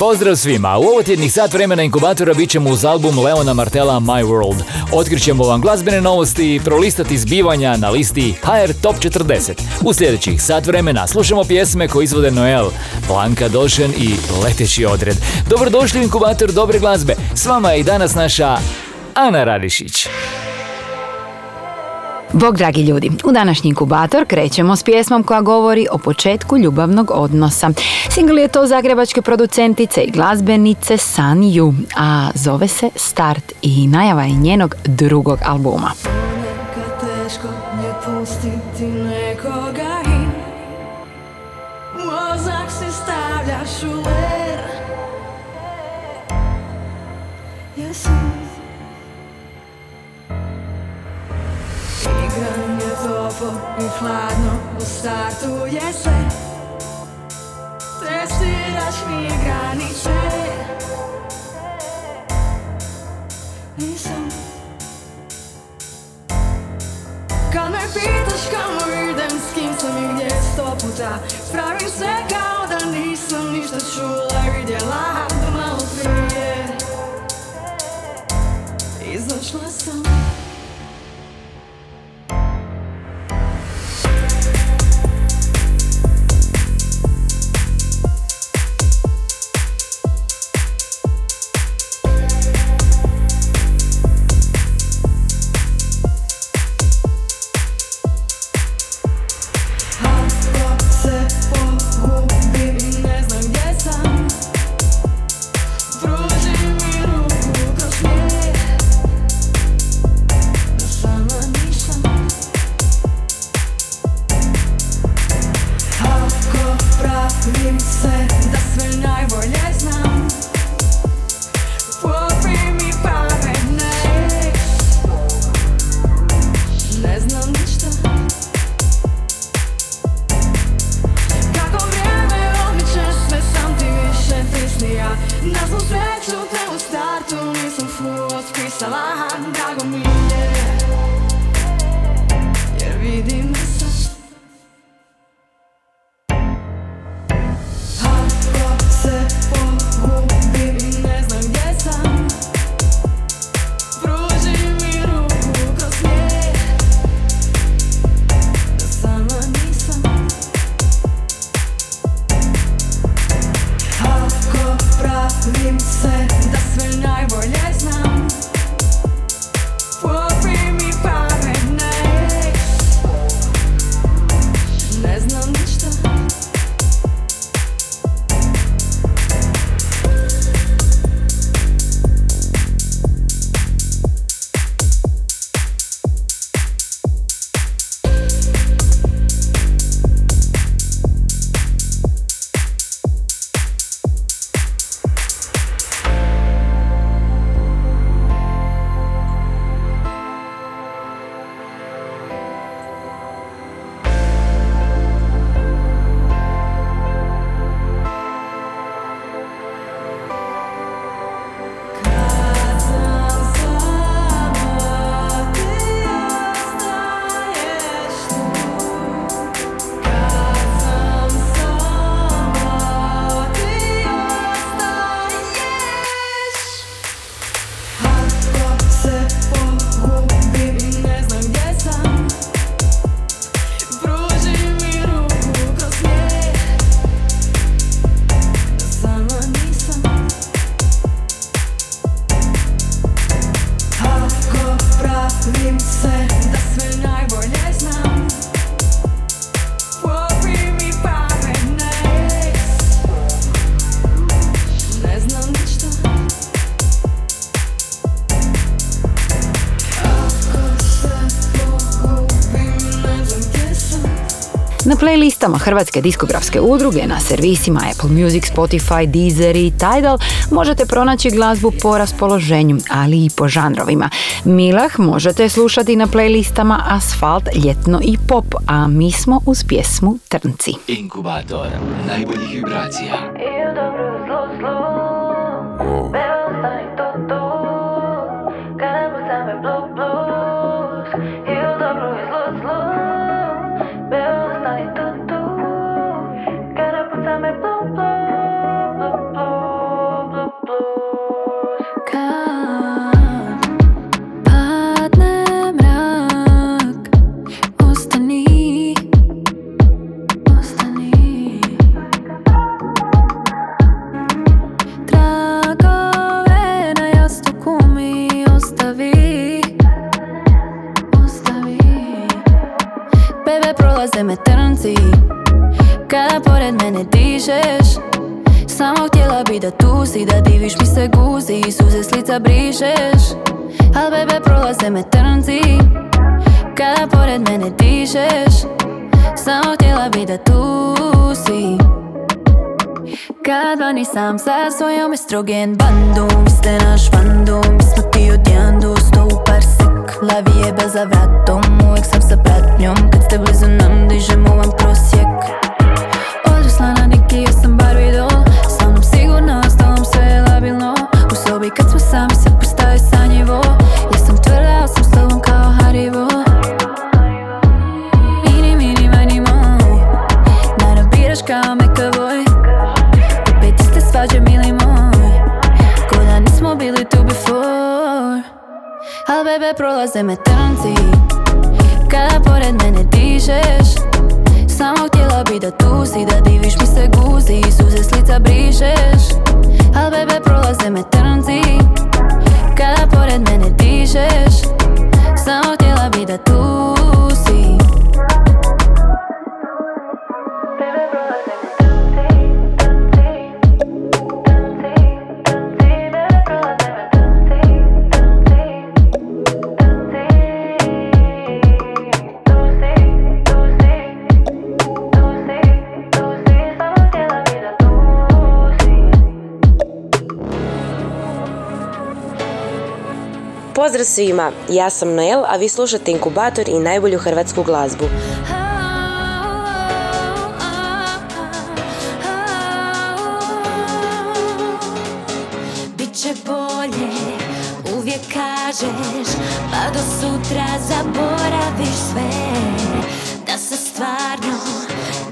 Pozdrav svima! U ovo tjednih sat vremena inkubatora bit ćemo uz album Leona Martela My World. Otkrićemo vam glazbene novosti i prolistati zbivanja na listi HR Top 40. U sljedećih sat vremena slušamo pjesme koje izvode Noel, Blanka Došen i Leteći odred. Dobrodošli u inkubator dobre glazbe. S vama je i danas naša Ana Radišić. Bog dragi ljudi, u današnji inkubator krećemo s pjesmom koja govori o početku ljubavnog odnosa. Single je to zagrebačke producentice i glazbenice San Yu, a zove se Start i najava je njenog drugog albuma. teško je pustiti nekoga toplo i hladno U startu je sve. Testiraš mi granice. Nisam. Kad me pitaš kamo idem, s kim sam i gdje sto puta Pravim se playlistama Hrvatske diskografske udruge na servisima Apple Music, Spotify, Deezer i Tidal možete pronaći glazbu po raspoloženju, ali i po žanrovima. Milah možete slušati na playlistama Asfalt, Ljetno i Pop, a mi smo uz pjesmu Trnci. Inkubator najboljih vibracija. Dižeš. Samo htjela bi da tu si, da diviš mi se guzi i suze s lica brišeš Al bebe prolaze me trnci, kada pored mene dižeš Samo htjela bi da tu si Kad vani sam sa svojom estrogen bandom ste naš fandom, smo ti od jedan do sto u par sek Lavi je za vratom, uvek sam sa pratnjom Kad ste blizu nam, dižemo vam prosjek Kao McAvoy Opet iste svađe, mili moj. Ko da nismo bili tu before. Al bebe prolaze me trnci Kada pored mene dižeš Samo htjela bi da tu si, da diviš mi se guzi i suze s lica brišeš Al bebe prolaze me trnci Kada pored mene dižeš Samo htjela bi da tu Pozdrav svima, ja sam Noel, a vi slušate Inkubator i najbolju hrvatsku glazbu. Biće bolje, uvijek kažeš Pa do sutra zaboraviš sve. Da se stvarno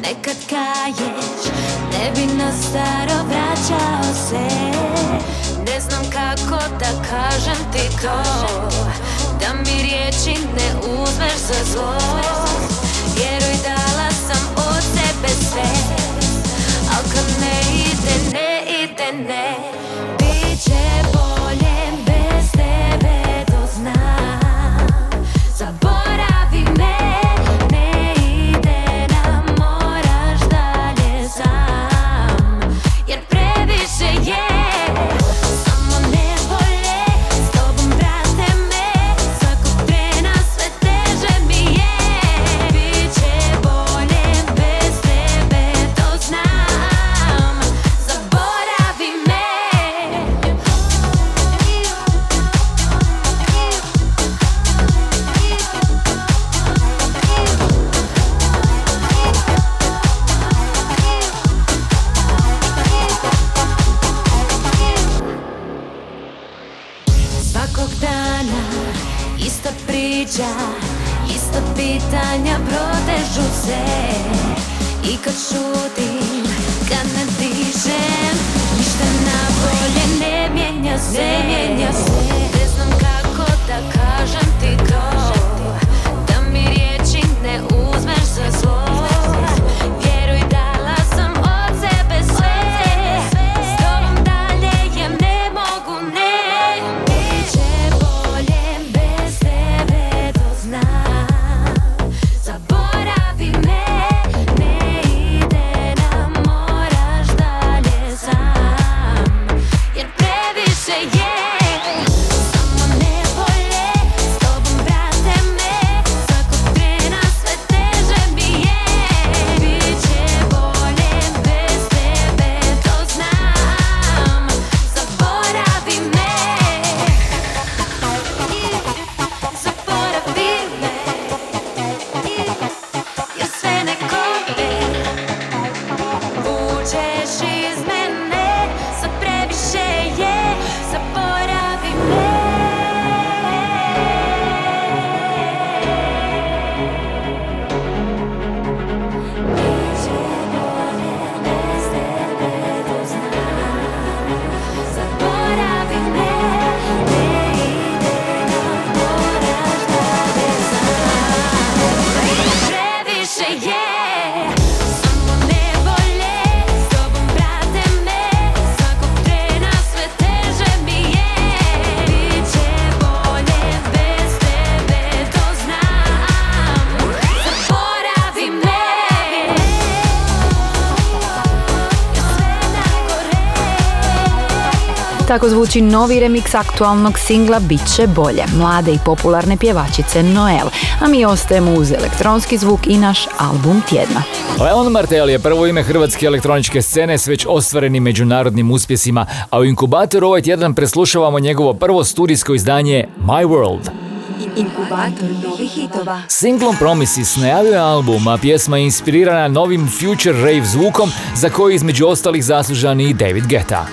nekad kaješ Ne bi na staro vraćao se. Ne znam kako da kažem ti to mi riječi ne uzmeš za Tako zvuči novi remix aktualnog singla Bit će bolje, mlade i popularne pjevačice Noel, a mi ostajemo uz elektronski zvuk i naš album tjedna. Leon Martel je prvo ime hrvatske elektroničke scene s već ostvarenim međunarodnim uspjesima, a u inkubatoru ovaj tjedan preslušavamo njegovo prvo studijsko izdanje My World. Inkubator novih hitova. Singlom Promises najavio je album, a pjesma je inspirirana novim future rave zvukom za koji između ostalih zaslužan i David Guetta.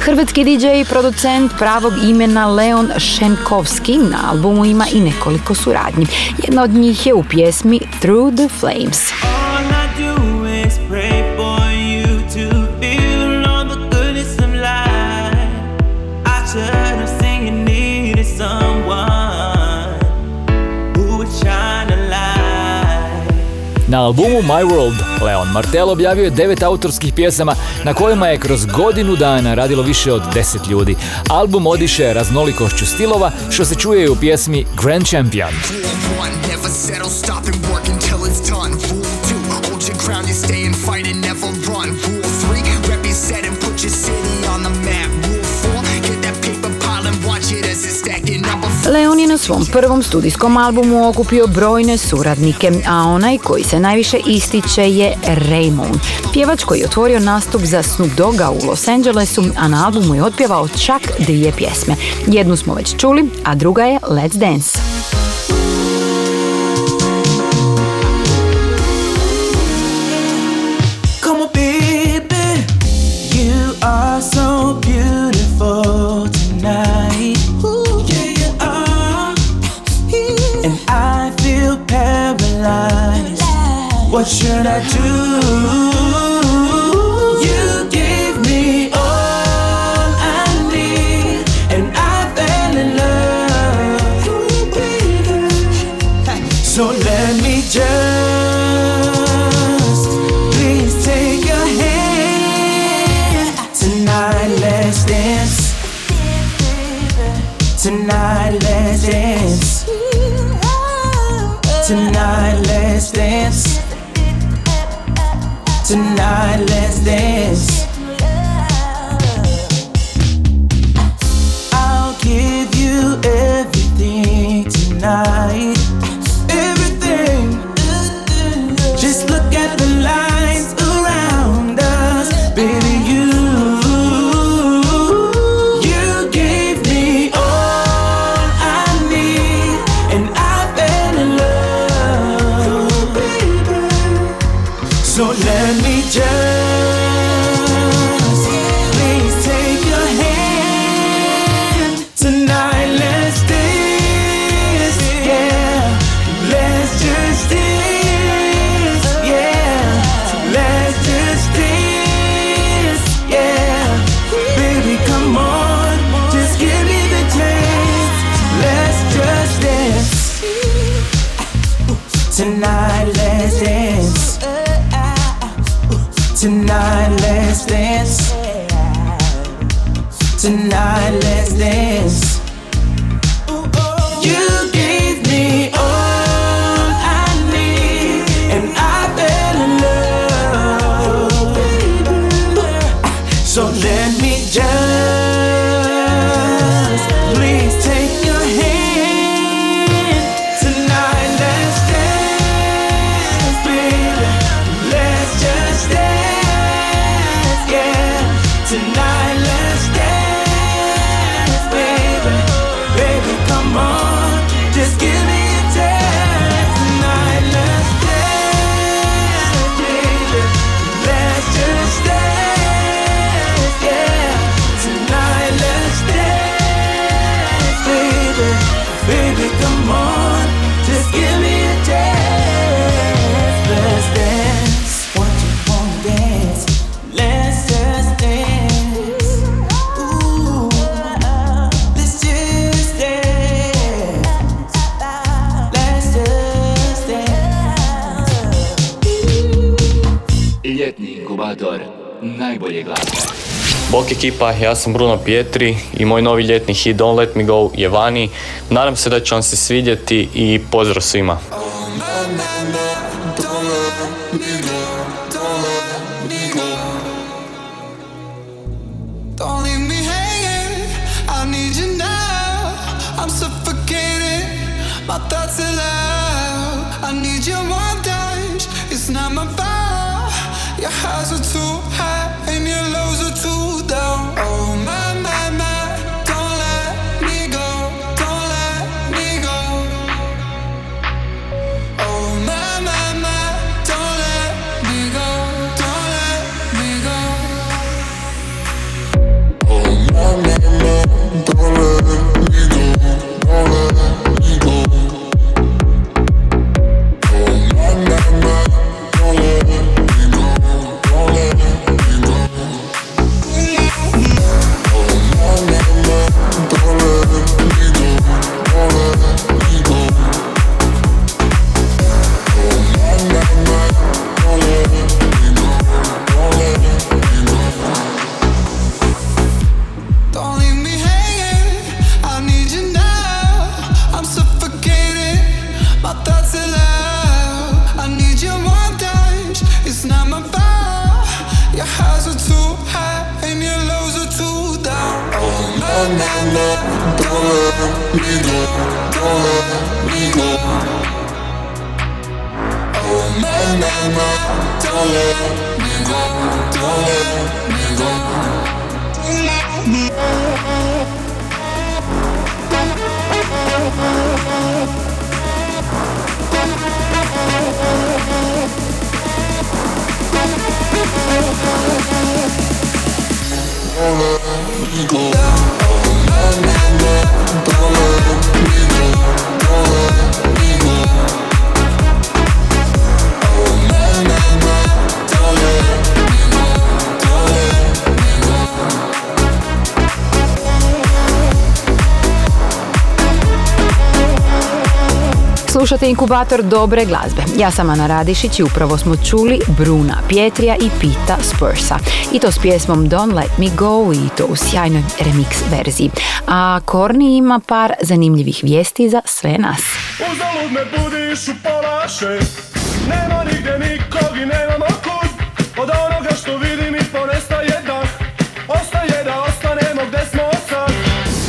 Hrvatski DJ i producent pravog imena Leon Šenkovski na albumu ima i nekoliko suradnji. Jedna od njih je u pjesmi Through the Flames. Na albumu My World Leon Martel objavio je devet autorskih pjesama na kojima je kroz godinu dana radilo više od deset ljudi. Album odiše raznolikošću stilova što se čuje u pjesmi Grand Champion. Leon je na svom prvom studijskom albumu okupio brojne suradnike, a onaj koji se najviše ističe je Raymond, pjevač koji je otvorio nastup za Snoop Dogga u Los Angelesu, a na albumu je otpjevao čak dvije pjesme. Jednu smo već čuli, a druga je Let's Dance. What should I do? Ekipa, ja sam Bruno Pietri i moj novi ljetni hit Don't Let Me Go je vani. Nadam se da će vam se svidjeti i pozdrav svima. Slušate inkubator dobre glazbe. Ja sam Ana Radišić i upravo smo čuli Bruna Pietrija i Pita Spursa. I to s pjesmom Don't Let Me Go i to u sjajnoj remix verziji. A Korni ima par zanimljivih vijesti za sve nas. Uzalud me budiš u Nema nigdje nikog i nemamo kud Od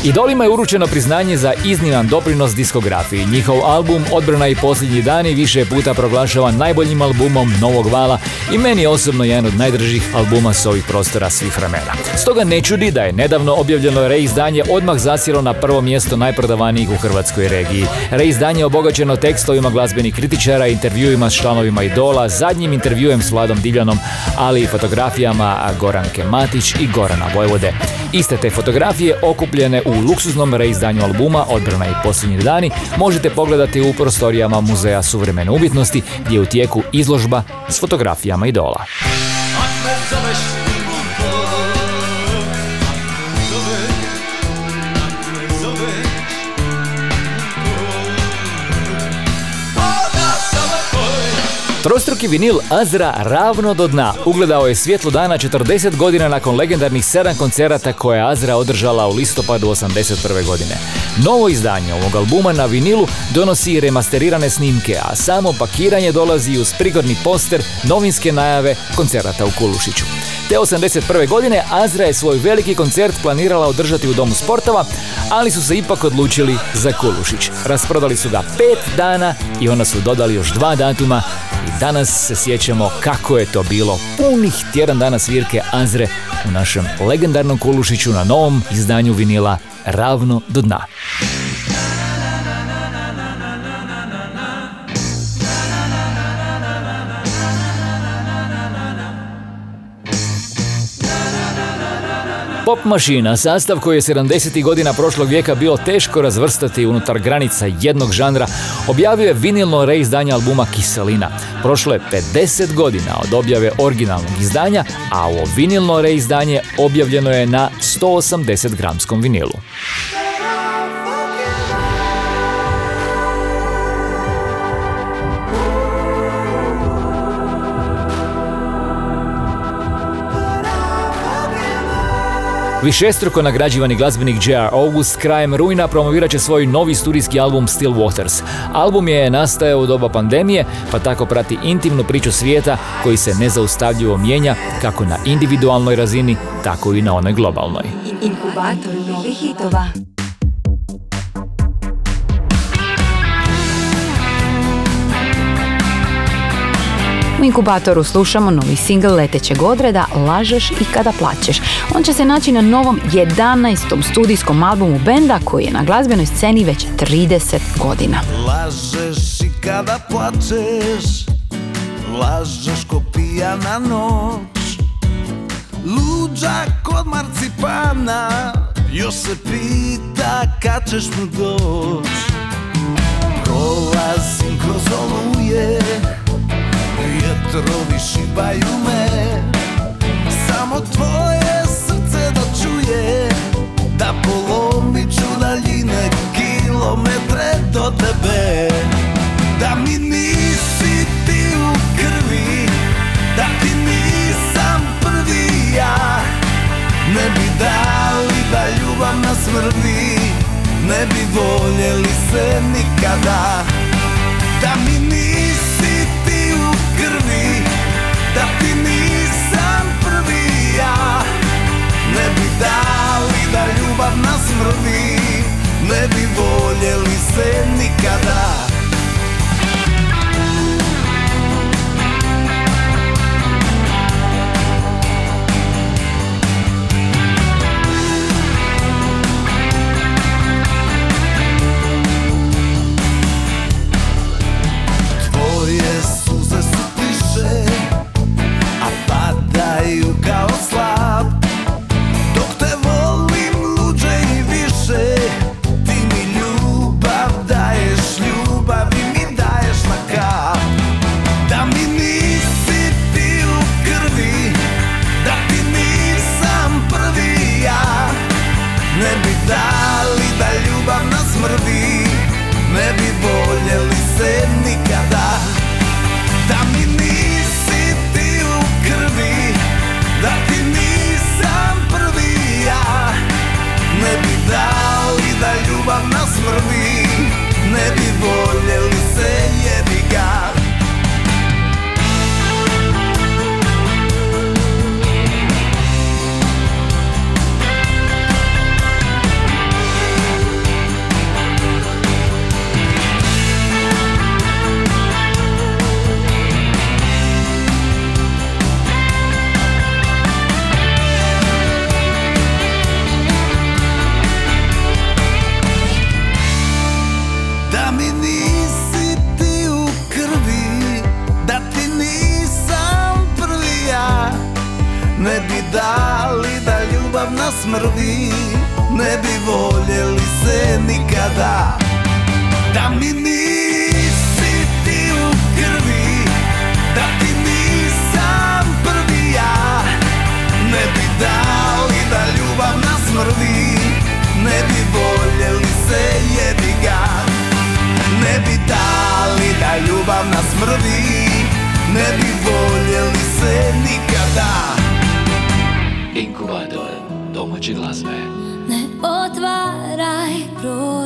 Idolima je uručeno priznanje za izniman doprinos diskografiji. Njihov album Odbrana i posljednji dani više puta proglašavan najboljim albumom novog vala i meni je osobno jedan od najdržih albuma s ovih prostora svih vremena. Stoga ne čudi da je nedavno objavljeno reizdanje odmah zasjelo na prvo mjesto najprodavanijih u hrvatskoj regiji. Reizdanje je obogaćeno tekstovima glazbenih kritičara, intervjuima s članovima Idola, zadnjim intervjuem s Vladom Divljanom, ali i fotografijama Goranke Matić i Gorana Vojvode. Iste te fotografije okupljene u luksuznom reizdanju albuma Odbrana i posljednji dani možete pogledati u prostorijama Muzeja suvremene umjetnosti gdje je u tijeku izložba s fotografijama idola. Trostruki vinil Azra ravno do dna ugledao je svjetlo dana 40 godina nakon legendarnih 7 koncerata koje je Azra održala u listopadu 81. godine. Novo izdanje ovog albuma na vinilu donosi remasterirane snimke, a samo pakiranje dolazi uz prigodni poster novinske najave koncerata u Kulušiću. Te 81. godine Azra je svoj veliki koncert planirala održati u Domu sportova, ali su se ipak odlučili za Kulušić. Rasprodali su ga pet dana i onda su dodali još dva datuma i danas se sjećamo kako je to bilo punih tjedan dana svirke Azre u našem legendarnom Kulušiću na novom izdanju vinila Ravno do dna. Pop mašina, sastav koji je 70. godina prošlog vijeka bilo teško razvrstati unutar granica jednog žanra, objavio je vinilno reizdanje albuma Kiselina. Prošlo je 50 godina od objave originalnog izdanja, a ovo vinilno reizdanje objavljeno je na 180 gramskom vinilu. Višestruko nagrađivani glazbenik J.R. August krajem rujna promovirat će svoj novi studijski album Still Waters. Album je nastajao u doba pandemije, pa tako prati intimnu priču svijeta koji se nezaustavljivo mijenja kako na individualnoj razini, tako i na onoj globalnoj. Inkubator novih hitova. U inkubatoru slušamo novi singl letećeg odreda Lažeš i kada plaćeš. On će se naći na novom 11. studijskom albumu benda koji je na glazbenoj sceni već 30 godina. Lažeš i kada plačeš Lažeš ko pijana noć Luđak od marcipana Još se pita kad ćeš mu doć Prolazim kroz oluje Vjetrovi šibaju me Samo čuje Da polomit ću daljine Kilometre do tebe. Da mi nisi ti u krvi Da ti nisam prvi ja. Ne bi dali da ljubav nas mrvi Ne bi voljeli se nikada. Da mi ljubav nas mrvi Ne bi voljeli se nikada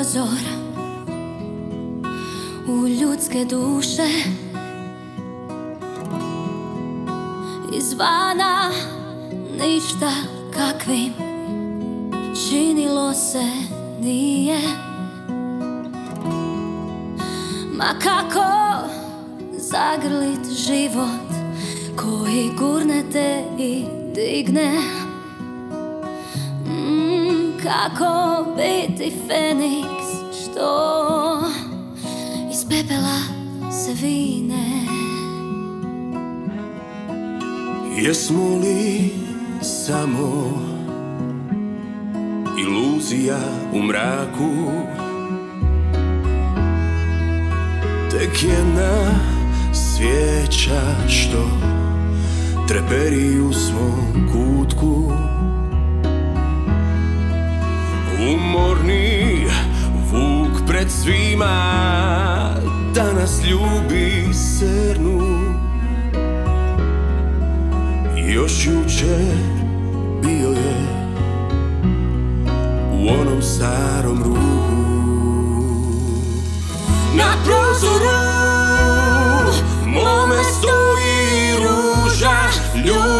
prozor u ljudske duše. Izvana ništa kakvim činilo se nije. Ma kako zagrlit život koji gurne te i digne? Mm, Kako biti Feniks što iz pepela se vine. Jesmo li samo iluzija u mraku? Tek jedna svijeća što treperi u svom kutku. Umorni pred svima da nas ljubi srnu. Još jučer bio je u onom starom ruhu. Na prozoru mome stoji ruža ljubi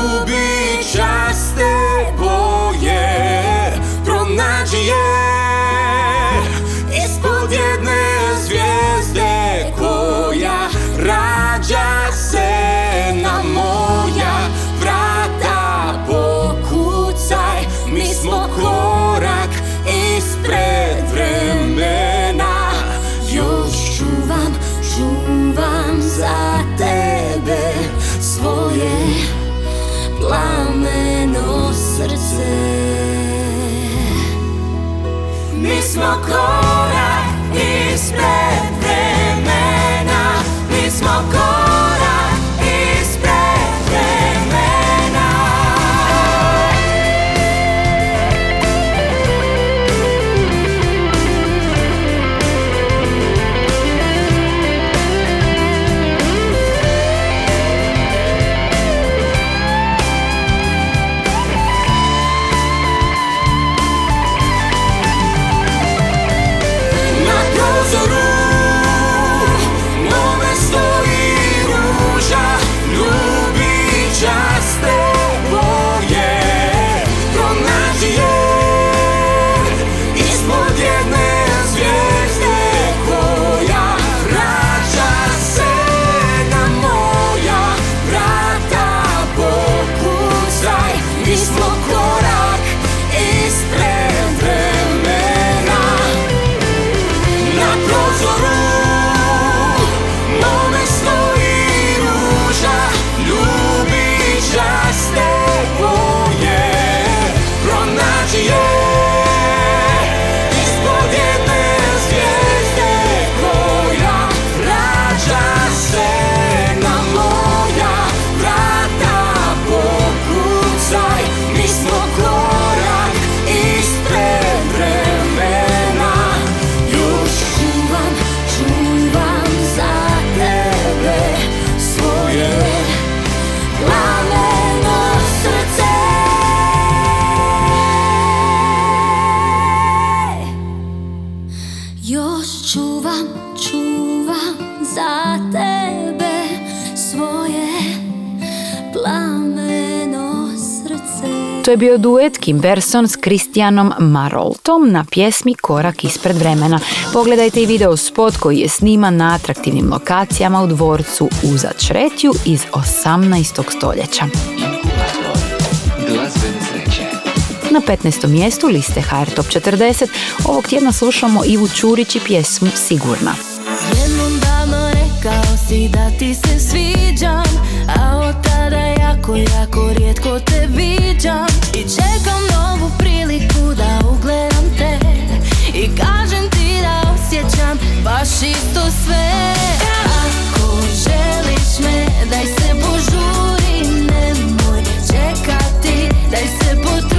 call. bio duet Kim Berson s Kristijanom Maroltom na pjesmi Korak ispred vremena. Pogledajte i video spot koji je sniman na atraktivnim lokacijama u dvorcu u Začretju iz 18. stoljeća. Na 15. mjestu liste HR Top 40 ovog tjedna slušamo Ivu Čurić i pjesmu Sigurna. Jednom davno rekao si da ti se sviđam, a jako, jako rijetko te viđam. I čekam novu priliku da ugledam te. I kažem ti da osjećam baš isto sve. Ako želiš me, daj se požuri Nemoj čekati, daj se potrebi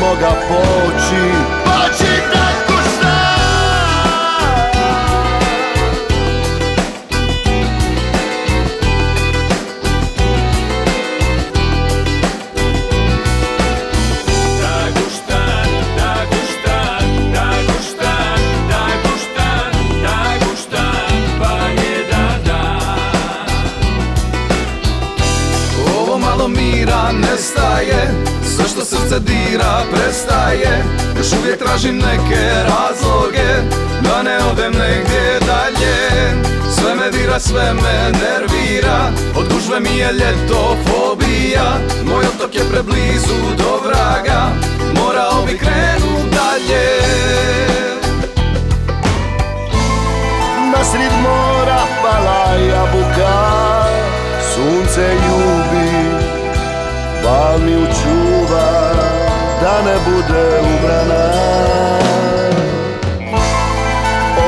moga poći Poći me nervira Od gužve mi je ljeto fobija Moj otok je preblizu do vraga Morao bi krenut dalje. Nasrid mora pala jabuka Sunce ljubi Val mi učuva Da ne bude ubrana.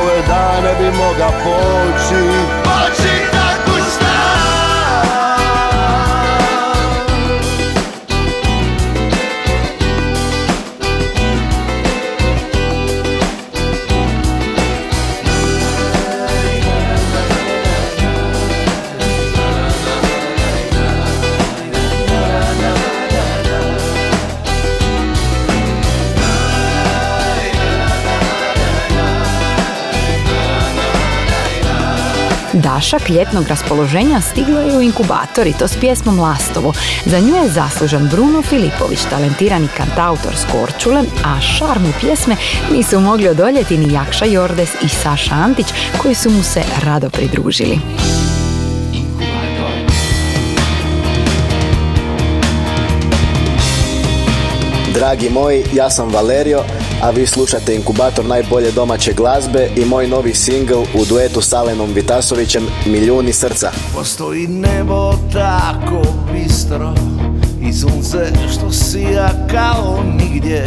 Ove dane bi moga Poći Dašak ljetnog raspoloženja stiglo je u inkubator i to s pjesmom Lastovo. Za nju je zaslužan Bruno Filipović, talentirani kantautor s Korčule, a šarmu pjesme nisu mogli odoljeti ni Jakša Jordes i Saša Antić, koji su mu se rado pridružili. Dragi moji, ja sam Valerio, a vi slušate inkubator najbolje domaće glazbe i moj novi singl u duetu s Alenom Vitasovićem Milijuni srca. Postoji nebo tako bistro I sunce što sija kao nigdje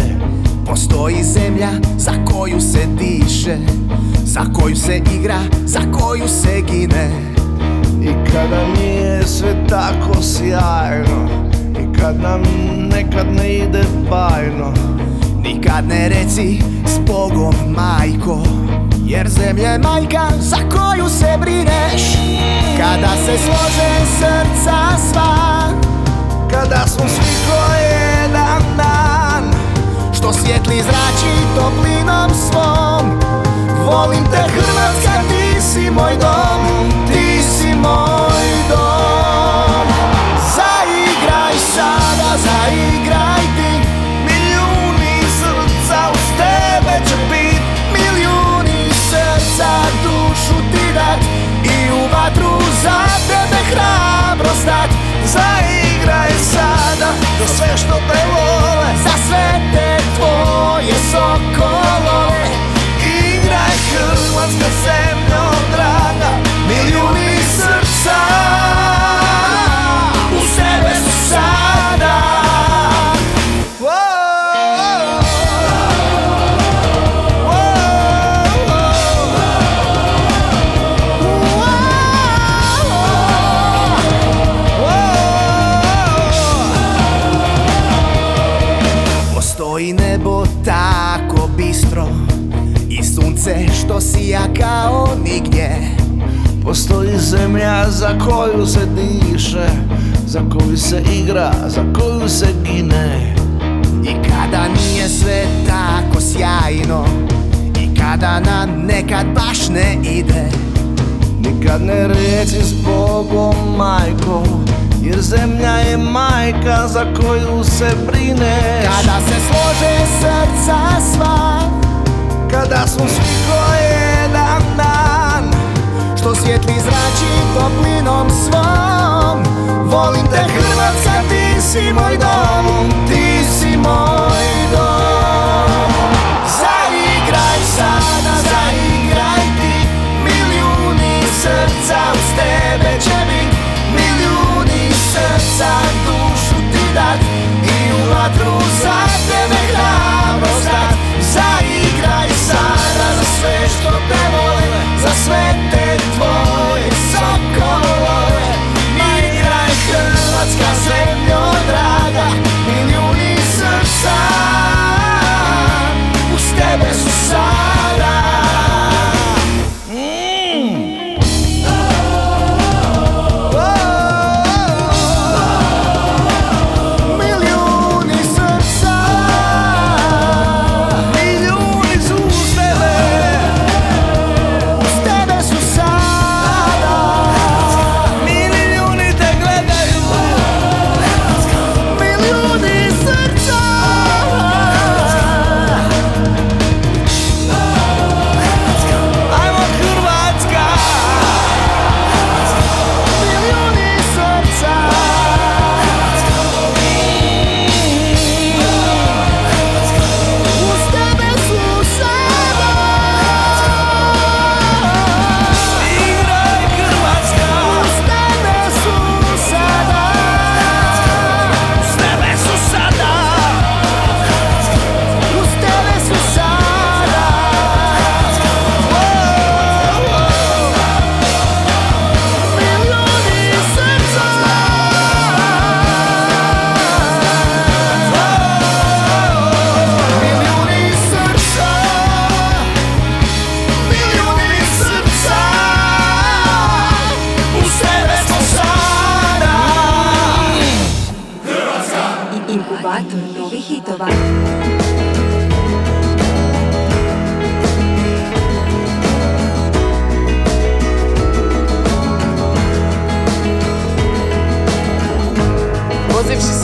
Postoji zemlja za koju se diše Za koju se igra, za koju se gine I kada nije sve tako sjajno I kad nam nekad ne ide bajno. Nikad ne reci s Bogom majko. Jer zemlja je majka za koju se brineš. Kada se slože srca sva Kada smo svi ko jedan dan. Što svijetli zrači toplinom svom. Volim te Hrvatska, ti si moj dom Ti si moj za tebe hrabrost dat Zaigraj sada za sve što te vole Za sve te tvoje sokolove imenom svom. Volim te Hrvatska, ti si moj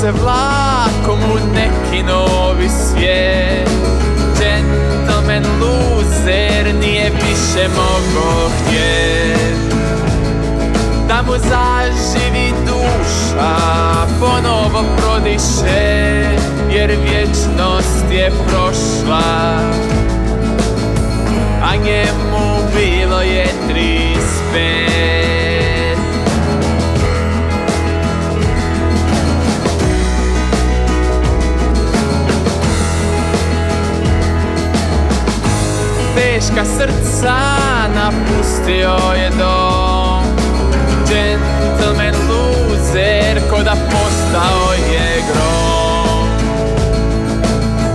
se vlakom u neki novi svijet. Gentleman loser nije više mogo htjet. Da mu zaživi duša, ponovo prodiše Jer vječnost je prošla. A njemu bilo je 35 teška srca napustio je dom. Gentleman loser ko da postao je grom.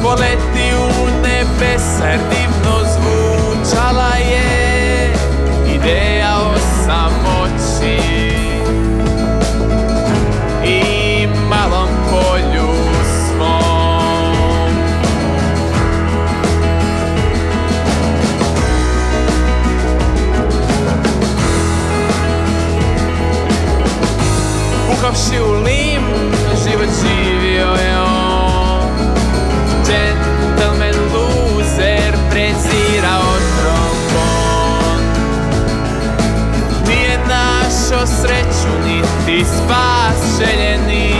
Poleti u nebesa jer divno zvučala silnim život živio je on. Gentleman loser prezira trombon. Nije našo sreću niti spas željenim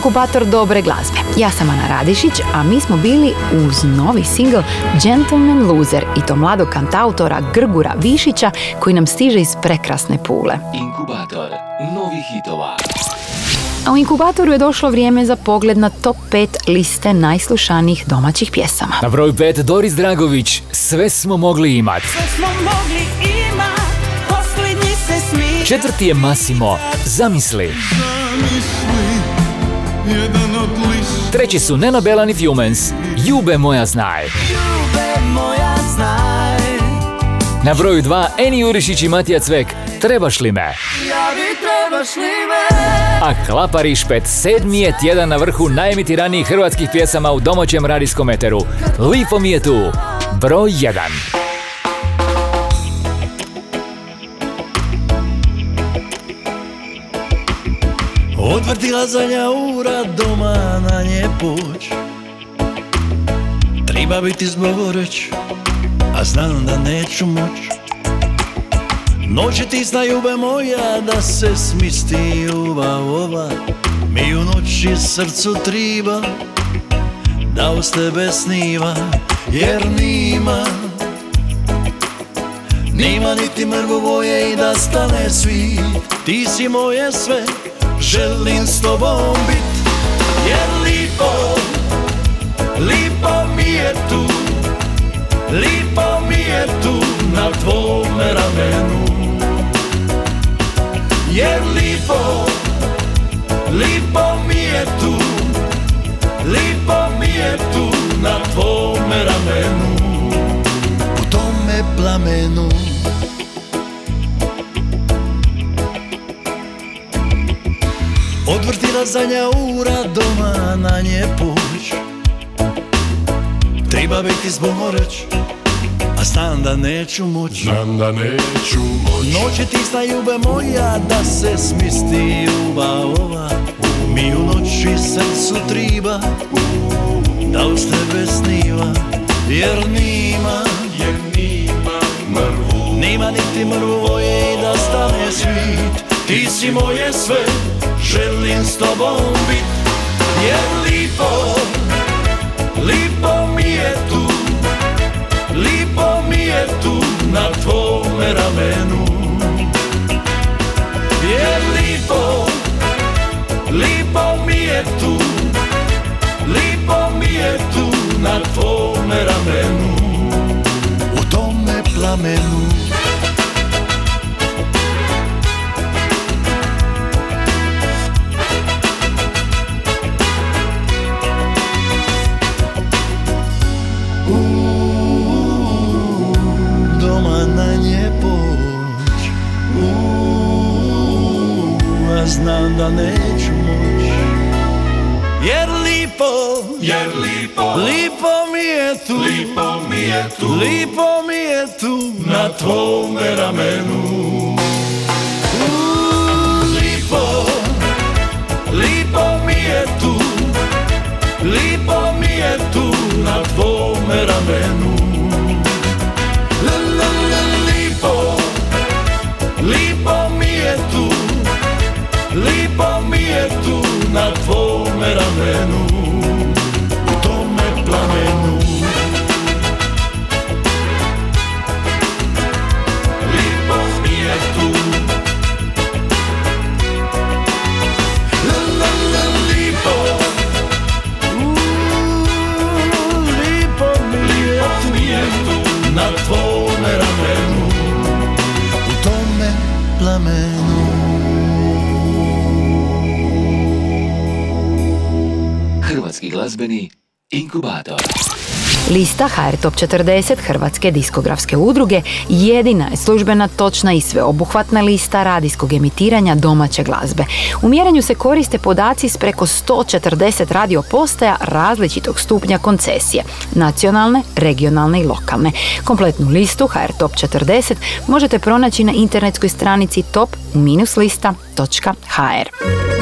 inkubator dobre glazbe. Ja sam Ana Radišić, a mi smo bili uz novi single Gentleman Loser i to mladog kantautora Grgura Višića koji nam stiže iz prekrasne pule. Inkubator novih hitova. A u inkubatoru je došlo vrijeme za pogled na top 5 liste najslušanijih domaćih pjesama. Na broju 5 Doris Dragović, sve smo mogli imat. smo mogli imat, posljednji se smije. Četvrti je Massimo, zamisli. List Treći su Nena Belan i Fumens, Jube moja znaj. moja znaj Na broju 2 Eni Jurišić i Matija Cvek, trebaš li me? Ja vi trebaš li me A Klapari Špet sedmi je tjedan na vrhu najemitiranijih hrvatskih pjesama u domaćem radijskom eteru. Lipo mi je tu, broj 1. Odvrtila zadnja ura doma na nje poć. Treba biti zboreć, a znam da neću moć. Noći ti zna ljube moja da se smisti ljubav ova. Mi u noći srcu triba da uz tebe sniva Jer nima Nima niti mrvu boje i da stane svit Ti si moje sve, želim s tobom bit Jer lipo, lipo mi je tu. Lipo mi je tu na tvome ramenu. Jer lipo, lipo mi je tu. Lipo mi je tu na tvome ramenu. U tome plamenu Odvrtila zadnja ura doma na nje puć. Treba biti zboreć A znam da neću moć. Znam da neću moć. Noći ti zna ljube moja Da se smisti ljubav ova. Mi u noći srcu triba Da uz tebe sniva? Jer nima Jer nima mrvu. Nima niti mrvu voje i da stane svit. Ti si moje sve želim s tobom bit. Jer lipo, lipo mi je tu Lipo mi je tu na tvome ramenu. Jer lipo, lipo mi je tu Lipo mi je tu na tvome ramenu. U tome plamenu. Znam da neću moć. Jer lipo, jer lipo, lipo mi je tu, lipo mi je tu, lipo mi je tu. Na tvome ramenu. Lista HR Top 40 Hrvatske diskografske udruge jedina je službena, točna i sveobuhvatna lista radijskog emitiranja domaće glazbe. U mjerenju se koriste podaci s preko 140 radio postaja različitog stupnja koncesije, nacionalne, regionalne i lokalne. Kompletnu listu HR Top 40 možete pronaći na internetskoj stranici top-lista.hr.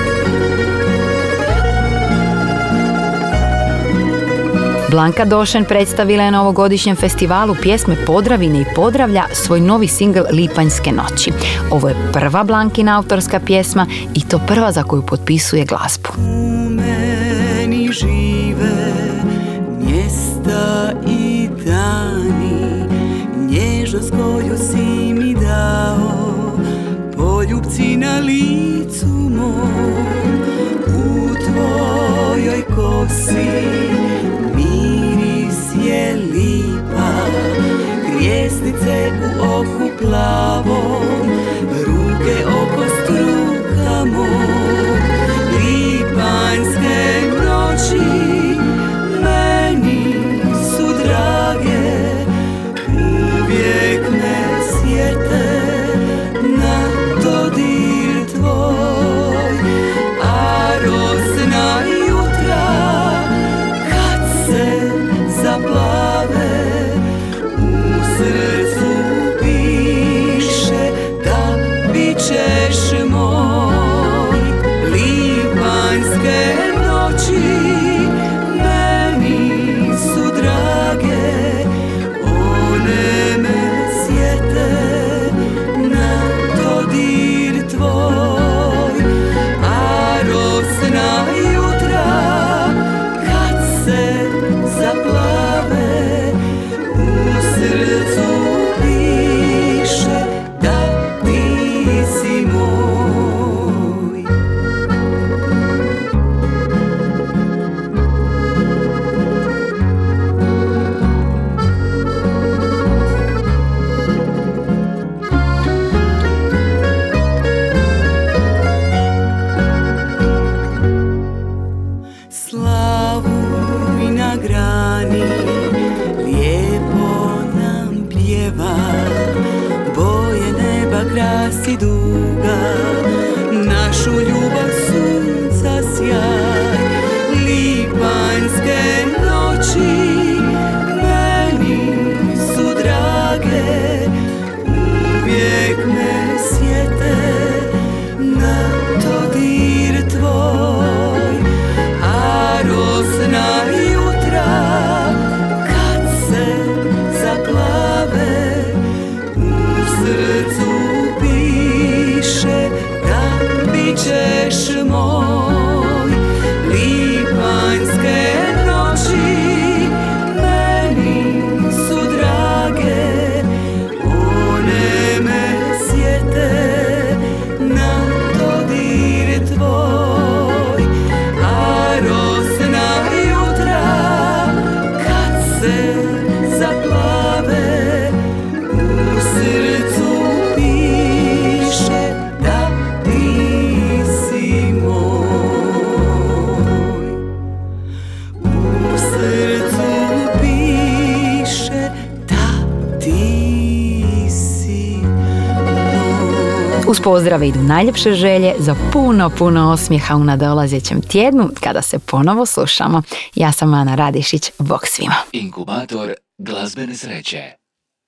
Blanka Došen predstavila je na ovogodišnjem festivalu pjesme Podravine i Podravlja svoj novi singl Lipanjske noći. Ovo je prva Blankina autorska pjesma i to prva za koju potpisuje glazbu. meni žive mjesta i dani Nježnost koju si mi dao Poljubci na licu mom pozdrave idu najljepše želje za puno, puno osmijeha u nadolazećem tjednu kada se ponovo slušamo. Ja sam Ana Radišić, bok svima. Inkubator glazbene sreće.